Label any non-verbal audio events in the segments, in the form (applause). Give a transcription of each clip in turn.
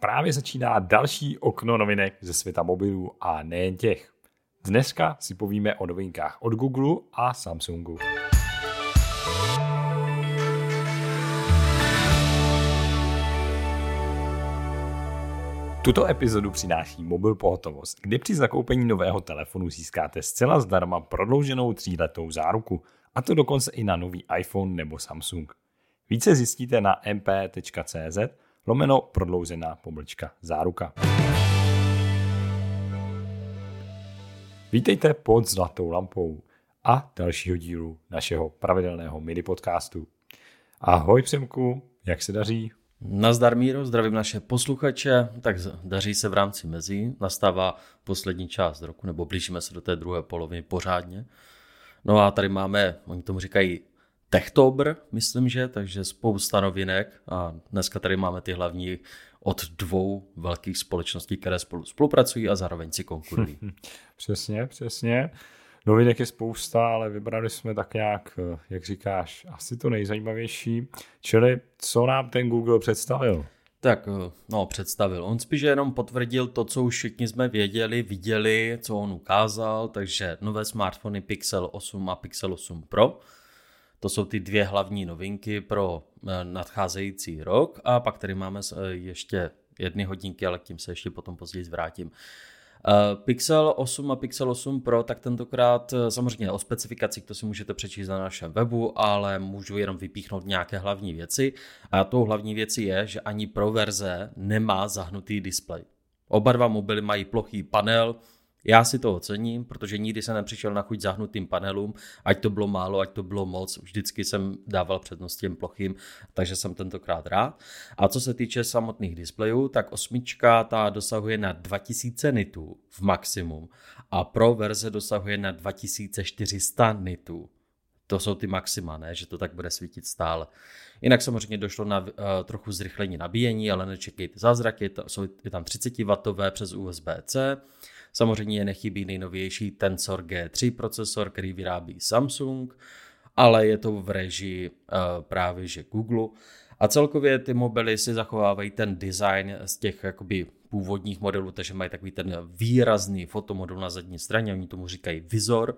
Právě začíná další okno novinek ze světa mobilů a nejen těch. Dneska si povíme o novinkách od Google a Samsungu. Tuto epizodu přináší Mobil Pohotovost, kde při zakoupení nového telefonu získáte zcela zdarma prodlouženou tříletou záruku, a to dokonce i na nový iPhone nebo Samsung. Více zjistíte na mp.cz lomeno prodloužená pomlčka záruka. Vítejte pod Zlatou lampou a dalšího dílu našeho pravidelného mini podcastu. Ahoj Přemku, jak se daří? Nazdar Míro, zdravím naše posluchače. Tak daří se v rámci mezí, nastává poslední část roku, nebo blížíme se do té druhé poloviny pořádně. No a tady máme, oni tomu říkají Techtobr, myslím, že, takže spousta novinek a dneska tady máme ty hlavní od dvou velkých společností, které spolu spolupracují a zároveň si konkurují. (laughs) přesně, přesně. Novinek je spousta, ale vybrali jsme tak nějak, jak říkáš, asi to nejzajímavější. Čili co nám ten Google představil? Tak, no, představil. On spíš jenom potvrdil to, co už všichni jsme věděli, viděli, co on ukázal, takže nové smartfony Pixel 8 a Pixel 8 Pro. To jsou ty dvě hlavní novinky pro eh, nadcházející rok a pak tady máme eh, ještě jedny hodinky, ale k tím se ještě potom později vrátím. Eh, Pixel 8 a Pixel 8 Pro, tak tentokrát samozřejmě o specifikacích to si můžete přečíst na našem webu, ale můžu jenom vypíchnout nějaké hlavní věci. A tou hlavní věcí je, že ani Pro verze nemá zahnutý displej. Oba dva mobily mají plochý panel, já si to ocením, protože nikdy jsem nepřišel na chuť zahnutým panelům, ať to bylo málo, ať to bylo moc, vždycky jsem dával přednost těm plochým, takže jsem tentokrát rád. A co se týče samotných displejů, tak osmička ta dosahuje na 2000 nitů v maximum a Pro verze dosahuje na 2400 nitů. To jsou ty maxima, ne? že to tak bude svítit stále. Jinak samozřejmě došlo na uh, trochu zrychlení nabíjení, ale nečekejte zázraky, to, jsou, je tam 30W přes USB-C, Samozřejmě nechybí nejnovější Tensor G3 procesor, který vyrábí Samsung, ale je to v režii uh, právě že Google. A celkově ty mobily si zachovávají ten design z těch jakoby původních modelů, takže mají takový ten výrazný fotomodul na zadní straně, oni tomu říkají vizor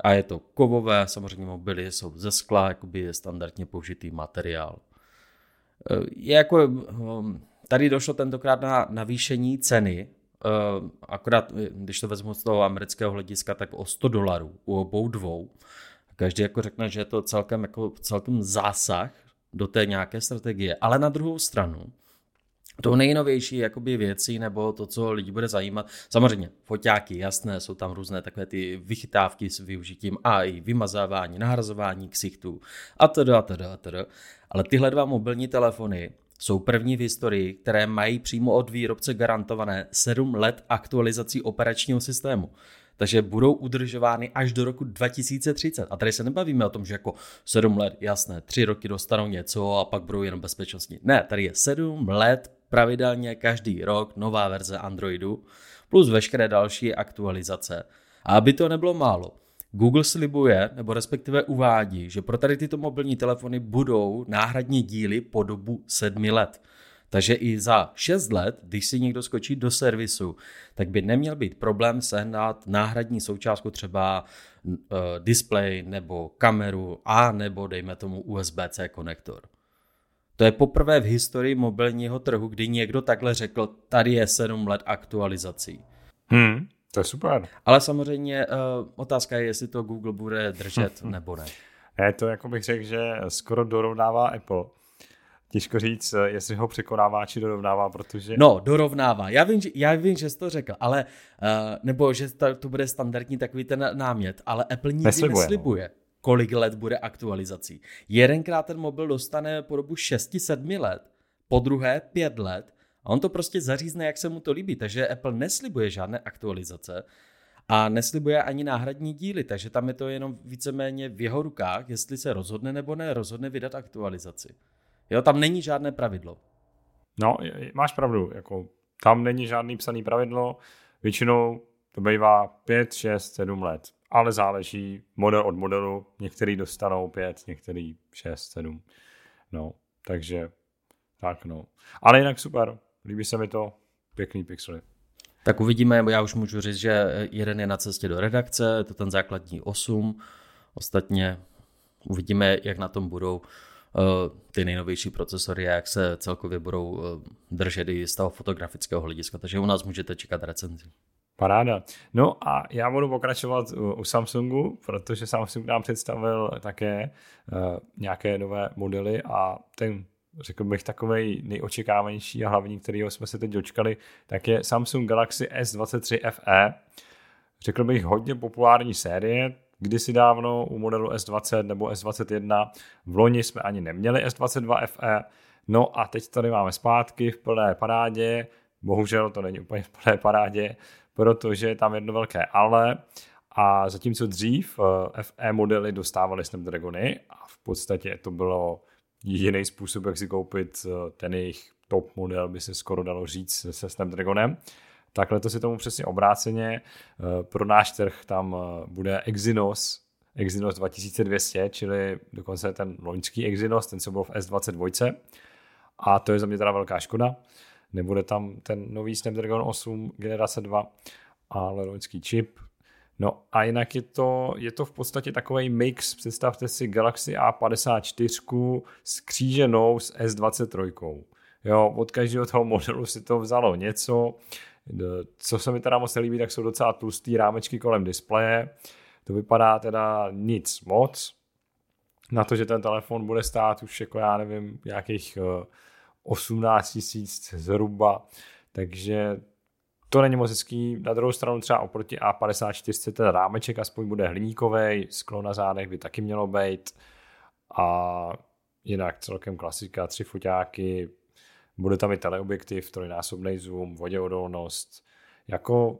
a je to kovové, samozřejmě mobily jsou ze skla, jakoby je standardně použitý materiál. Eh, je jako, hm, tady došlo tentokrát na navýšení ceny Uh, akorát, když to vezmu z toho amerického hlediska, tak o 100 dolarů u obou dvou. Každý jako řekne, že je to celkem, jako, celkem zásah do té nějaké strategie. Ale na druhou stranu, to nejnovější jakoby věci nebo to, co lidi bude zajímat. Samozřejmě foťáky, jasné, jsou tam různé takové ty vychytávky s využitím AI, vymazávání, nahrazování ksichtů a teda, a teda, a teda. Ale tyhle dva mobilní telefony jsou první v historii, které mají přímo od výrobce garantované 7 let aktualizací operačního systému. Takže budou udržovány až do roku 2030. A tady se nebavíme o tom, že jako 7 let, jasné, 3 roky dostanou něco a pak budou jenom bezpečnostní. Ne, tady je 7 let pravidelně každý rok nová verze Androidu plus veškeré další aktualizace. A aby to nebylo málo, Google slibuje, nebo respektive uvádí, že pro tady tyto mobilní telefony budou náhradní díly po dobu sedmi let. Takže i za 6 let, když si někdo skočí do servisu, tak by neměl být problém sehnat náhradní součástku třeba uh, display nebo kameru a nebo dejme tomu USB-C konektor. To je poprvé v historii mobilního trhu, kdy někdo takhle řekl, tady je 7 let aktualizací. Hmm. To je super. Ale samozřejmě uh, otázka je, jestli to Google bude držet (laughs) nebo ne. Ne, to jako bych řekl, že skoro dorovnává Apple. Těžko říct, eh, jestli ho překonává či dorovnává, protože... No, dorovnává. Já vím, že, já vím, že jsi to řekl, ale... Uh, nebo že to, to bude standardní takový ten námět, ale Apple nikdy neslibuje, neslibuje no. kolik let bude aktualizací. Jedenkrát ten mobil dostane po dobu 6-7 let, po druhé 5 let a on to prostě zařízne, jak se mu to líbí. Takže Apple neslibuje žádné aktualizace a neslibuje ani náhradní díly, takže tam je to jenom víceméně v jeho rukách, jestli se rozhodne nebo ne, rozhodne vydat aktualizaci. Jo, tam není žádné pravidlo. No, máš pravdu, jako tam není žádný psaný pravidlo, většinou to bývá 5, 6, 7 let, ale záleží model od modelu, některý dostanou 5, některý 6, 7, no, takže tak no. Ale jinak super, líbí se mi to, pěkný pixely. Tak uvidíme, já už můžu říct, že jeden je na cestě do redakce, je to ten základní 8, ostatně uvidíme, jak na tom budou eh, ty nejnovější procesory jak se celkově budou eh, držet i z toho fotografického hlediska, takže u nás můžete čekat recenzi. Paráda. No a já budu pokračovat u Samsungu, protože Samsung nám představil také uh, nějaké nové modely a ten řekl bych, takový nejočekávanější a hlavní, kterýho jsme se teď dočkali, tak je Samsung Galaxy S23 FE. Řekl bych hodně populární série, kdysi dávno u modelu S20 nebo S21. V loni jsme ani neměli S22 FE, no a teď tady máme zpátky v plné parádě, bohužel to není úplně v plné parádě, protože je tam jedno velké ale, a zatímco dřív eh, FE modely dostávaly Snapdragony a v podstatě to bylo jiný způsob, jak si koupit eh, ten jejich top model, by se skoro dalo říct, se Snapdragonem. Takhle to si tomu přesně obráceně. Eh, pro náš trh tam eh, bude Exynos, Exynos 2200, čili dokonce ten loňský Exynos, ten co byl v S22. A to je za mě teda velká škoda. Nebude tam ten nový Snapdragon 8 generace 2, ale loňský čip, No a jinak je to, je to v podstatě takový mix, představte si Galaxy A54 skříženou s S23. Jo, od každého toho modelu si to vzalo něco. Co se mi teda moc nelíbí, tak jsou docela tlustý rámečky kolem displeje. To vypadá teda nic moc. Na to, že ten telefon bude stát už jako já nevím, nějakých 18 eh, tisíc zhruba, takže to není moc hezký. Na druhou stranu třeba oproti A54 ten rámeček aspoň bude hliníkový, sklo na zádech by taky mělo být a jinak celkem klasika, tři foťáky, bude tam i teleobjektiv, trojnásobný zoom, voděodolnost. Jako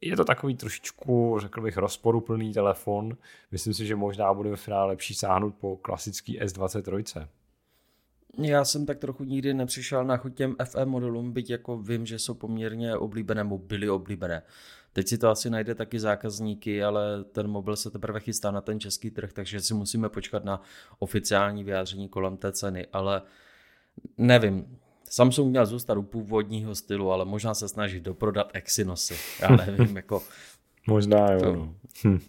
je to takový trošičku, řekl bych, rozporuplný telefon. Myslím si, že možná bude ve finále lepší sáhnout po klasický S23. Já jsem tak trochu nikdy nepřišel na chuť těm FE modelům, byť jako vím, že jsou poměrně oblíbené, byly oblíbené. Teď si to asi najde taky zákazníky, ale ten mobil se teprve chystá na ten český trh, takže si musíme počkat na oficiální vyjádření kolem té ceny, ale nevím. Samsung měl zůstat u původního stylu, ale možná se snaží doprodat Exynosy. Já nevím, (laughs) jako... možná jo. To... No. Hm.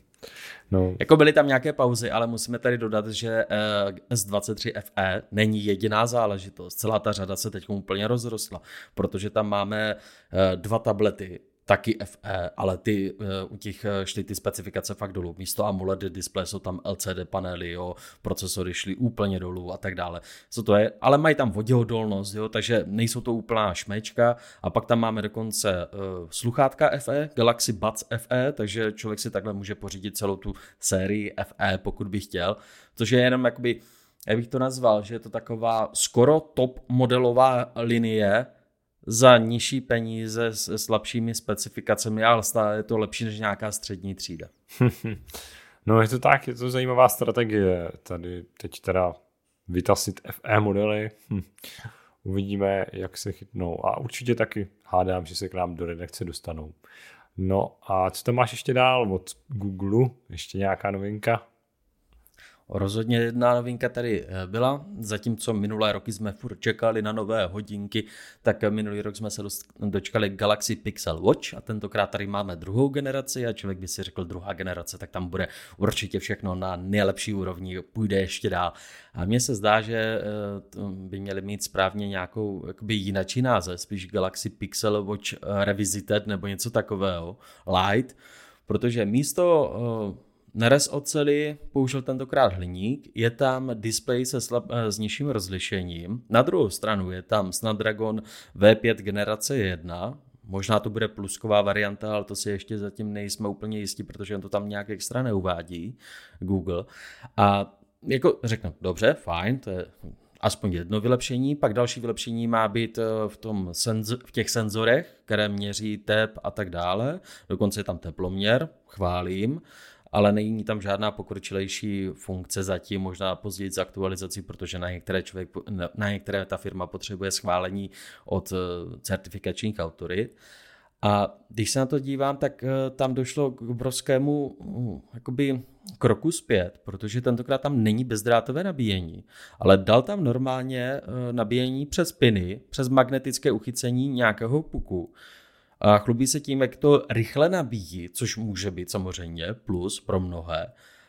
No. Jako byly tam nějaké pauzy, ale musíme tady dodat, že eh, S23 FE není jediná záležitost. Celá ta řada se teď úplně rozrostla, protože tam máme eh, dva tablety taky FE, ale ty uh, u těch eh, šly ty specifikace fakt dolů. Místo AMOLED display jsou tam LCD panely, jo, procesory šly úplně dolů a tak dále. Co to je? Ale mají tam voděodolnost, jo, takže nejsou to úplná šmečka. A pak tam máme dokonce uh, sluchátka FE, Galaxy Buds FE, takže člověk si takhle může pořídit celou tu sérii FE, pokud by chtěl. Což je jenom jakoby, jak bych to nazval, že je to taková skoro top modelová linie, za nižší peníze s slabšími specifikacemi, ale stále je to lepší než nějaká střední třída. (laughs) no je to tak, je to zajímavá strategie. Tady teď teda vytasit FE modely. Hm. (laughs) Uvidíme, jak se chytnou. A určitě taky hádám, že se k nám do redakce dostanou. No a co tam máš ještě dál od Google? Ještě nějaká novinka? Rozhodně jedna novinka tady eh, byla, zatímco minulé roky jsme furt čekali na nové hodinky, tak minulý rok jsme se dočkali Galaxy Pixel Watch a tentokrát tady máme druhou generaci a člověk by si řekl druhá generace, tak tam bude určitě všechno na nejlepší úrovni, půjde ještě dál. A mně se zdá, že eh, by měli mít správně nějakou jakoby jinačí název, spíš Galaxy Pixel Watch Revisited nebo něco takového, Light, protože místo Nerez oceli použil tentokrát hliník, je tam display se slab, eh, s nižším rozlišením, na druhou stranu je tam Snapdragon V5 generace 1, možná to bude plusková varianta, ale to si ještě zatím nejsme úplně jistí, protože on to tam nějak extra neuvádí, Google. A jako řeknu, dobře, fajn, to je aspoň jedno vylepšení, pak další vylepšení má být eh, v, tom senz- v těch senzorech, které měří tep a tak dále, dokonce je tam teploměr, chválím, ale není tam žádná pokročilejší funkce zatím, možná později z aktualizací, protože na některé, člověk, na některé ta firma potřebuje schválení od eh, certifikačních autorit. A když se na to dívám, tak eh, tam došlo k obrovskému uh, jakoby kroku zpět, protože tentokrát tam není bezdrátové nabíjení, ale dal tam normálně uh, nabíjení přes piny, přes magnetické uchycení nějakého puku. A chlubí se tím, jak to rychle nabíjí, což může být samozřejmě plus pro mnohé,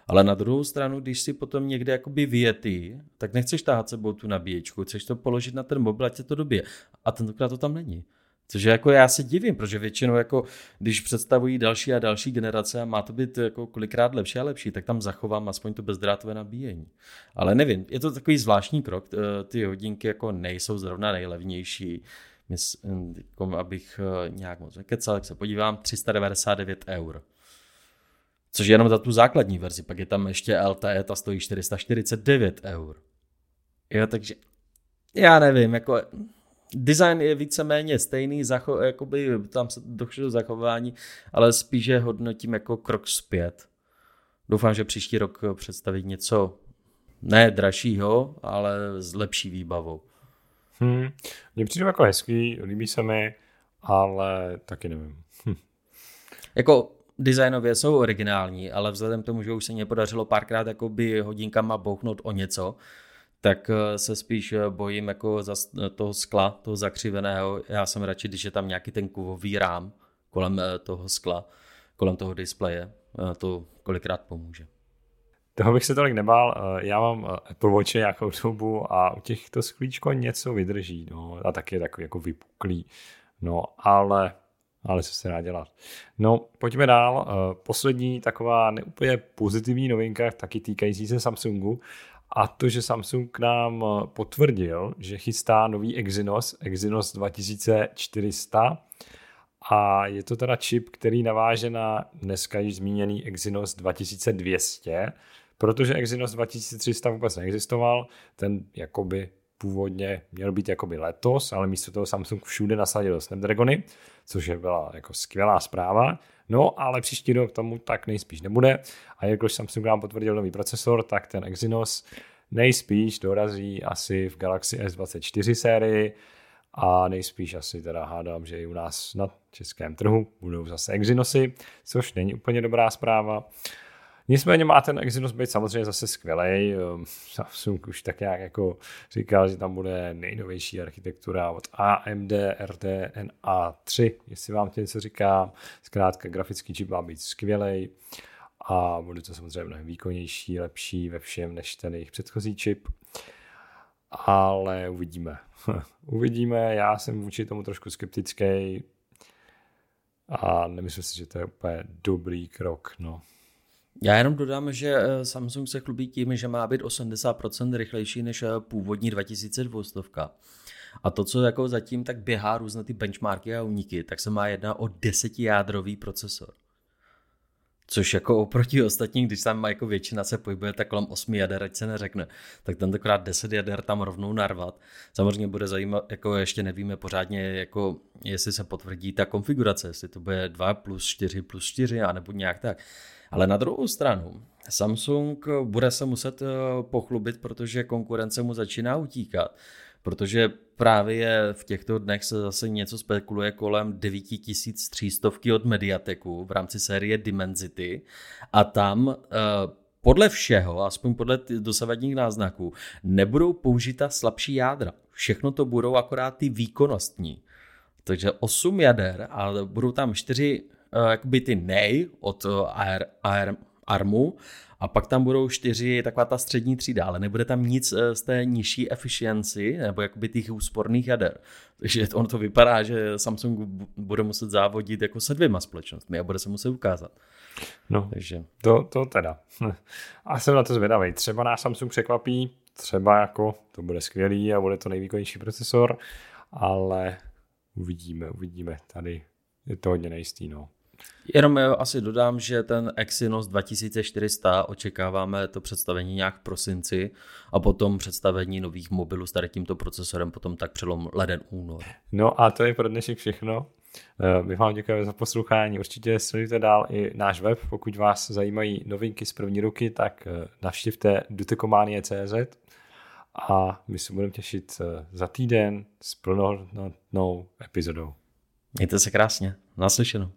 ale na druhou stranu, když si potom někde jakoby vyjetý, tak nechceš táhat sebou tu nabíječku, chceš to položit na ten mobil, ať to dobije. A tentokrát to tam není. Což jako já se divím, protože většinou jako, když představují další a další generace a má to být jako kolikrát lepší a lepší, tak tam zachovám aspoň to bezdrátové nabíjení. Ale nevím, je to takový zvláštní krok, ty hodinky jako nejsou zrovna nejlevnější, abych eh, nějak moc nekecal, tak se podívám, 399 eur. Což je jenom za tu základní verzi, pak je tam ještě LTE, ta stojí 449 eur. Jo, takže já nevím, jako design je víceméně stejný, zacho, jakoby tam se došlo do zachování, ale spíše hodnotím jako krok zpět. Doufám, že příští rok představí něco ne dražšího, ale s lepší výbavou. Hmm. Mně přijde jako hezký, líbí se mi, ale taky nevím. Hm. Jako designově jsou originální, ale vzhledem k tomu, že už se mě podařilo párkrát jakoby hodinkama bouchnout o něco, tak eh, se spíš eh, bojím jako za toho skla, toho zakřiveného. Já jsem radši, když je tam nějaký ten kovový rám kolem eh, toho skla, kolem toho displeje. To kolikrát pomůže. Toho bych se tolik nebál. Já mám Apple Watch nějakou dobu a u těchto sklíčko něco vydrží. No, a taky je takový jako vypuklý. No, ale ale co se dá dělat. No, pojďme dál. Poslední taková neúplně pozitivní novinka, taky týkající se Samsungu, a to, že Samsung nám potvrdil, že chystá nový Exynos, Exynos 2400, a je to teda čip, který naváže na dneska již zmíněný Exynos 2200, protože Exynos 2300 vůbec neexistoval, ten jakoby původně měl být jakoby letos, ale místo toho Samsung všude nasadil Snapdragony, což je byla jako skvělá zpráva. No, ale příští rok tomu tak nejspíš nebude. A jakož Samsung nám potvrdil nový procesor, tak ten Exynos nejspíš dorazí asi v Galaxy S24 sérii a nejspíš asi teda hádám, že i u nás na českém trhu budou zase Exynosy, což není úplně dobrá zpráva. Nicméně má ten Exynos být samozřejmě zase skvělý. Ehm, Samsung už tak nějak jako říkal, že tam bude nejnovější architektura od AMD RDNA 3, jestli vám to něco říká. Zkrátka grafický čip má být skvělý a bude to samozřejmě mnohem výkonnější, lepší ve všem než ten jejich předchozí čip. Ale uvidíme. (laughs) uvidíme, já jsem vůči tomu trošku skeptický a nemyslím si, že to je úplně dobrý krok. No. Já jenom dodám, že eh, Samsung se chlubí tím, že má být 80% rychlejší než eh, původní 2200. A to, co jako zatím tak běhá různé ty benchmarky a uniky, tak se má jedna o desetijádrový procesor. Což jako oproti ostatním, když tam jako většina se pohybuje tak kolem 8 jader, ať se neřekne, tak tentokrát 10 jader tam rovnou narvat. Samozřejmě bude zajímat, jako ještě nevíme pořádně, jako jestli se potvrdí ta konfigurace, jestli to bude 2 plus 4 plus 4, anebo nějak tak. Ale na druhou stranu, Samsung bude se muset eh, pochlubit, protože konkurence mu začíná utíkat. Protože právě v těchto dnech se zase něco spekuluje kolem 9300 od Mediateku v rámci série Dimensity a tam eh, podle všeho, aspoň podle dosavadních náznaků, nebudou použita slabší jádra. Všechno to budou akorát ty výkonnostní. Takže 8 jader a budou tam 4 uh, jakoby ty nej od uh, AR, AR, ARMu a pak tam budou čtyři taková ta střední třída, ale nebude tam nic eh, z té nižší efficiency nebo jakoby těch úsporných jader. Takže ono to vypadá, že Samsung bude muset závodit jako se dvěma společnostmi a bude se muset ukázat. No, Takže. To, to teda. (laughs) A jsem na to zvědavý. Třeba nás Samsung překvapí, třeba jako to bude skvělý a bude to nejvýkonnější procesor, ale uvidíme, uvidíme. Tady je to hodně nejistý, no. Jenom asi dodám, že ten Exynos 2400 očekáváme to představení nějak v prosinci a potom představení nových mobilů s tady tímto procesorem potom tak přelom leden únor. No a to je pro dnešek všechno. Eh, my vám děkujeme za poslouchání. Určitě sledujte dál i náš web. Pokud vás zajímají novinky z první ruky, tak eh, navštivte dutekomanie.cz a my se budeme těšit eh, za týden s plnohodnotnou epizodou. Mějte se krásně. Naslyšenou.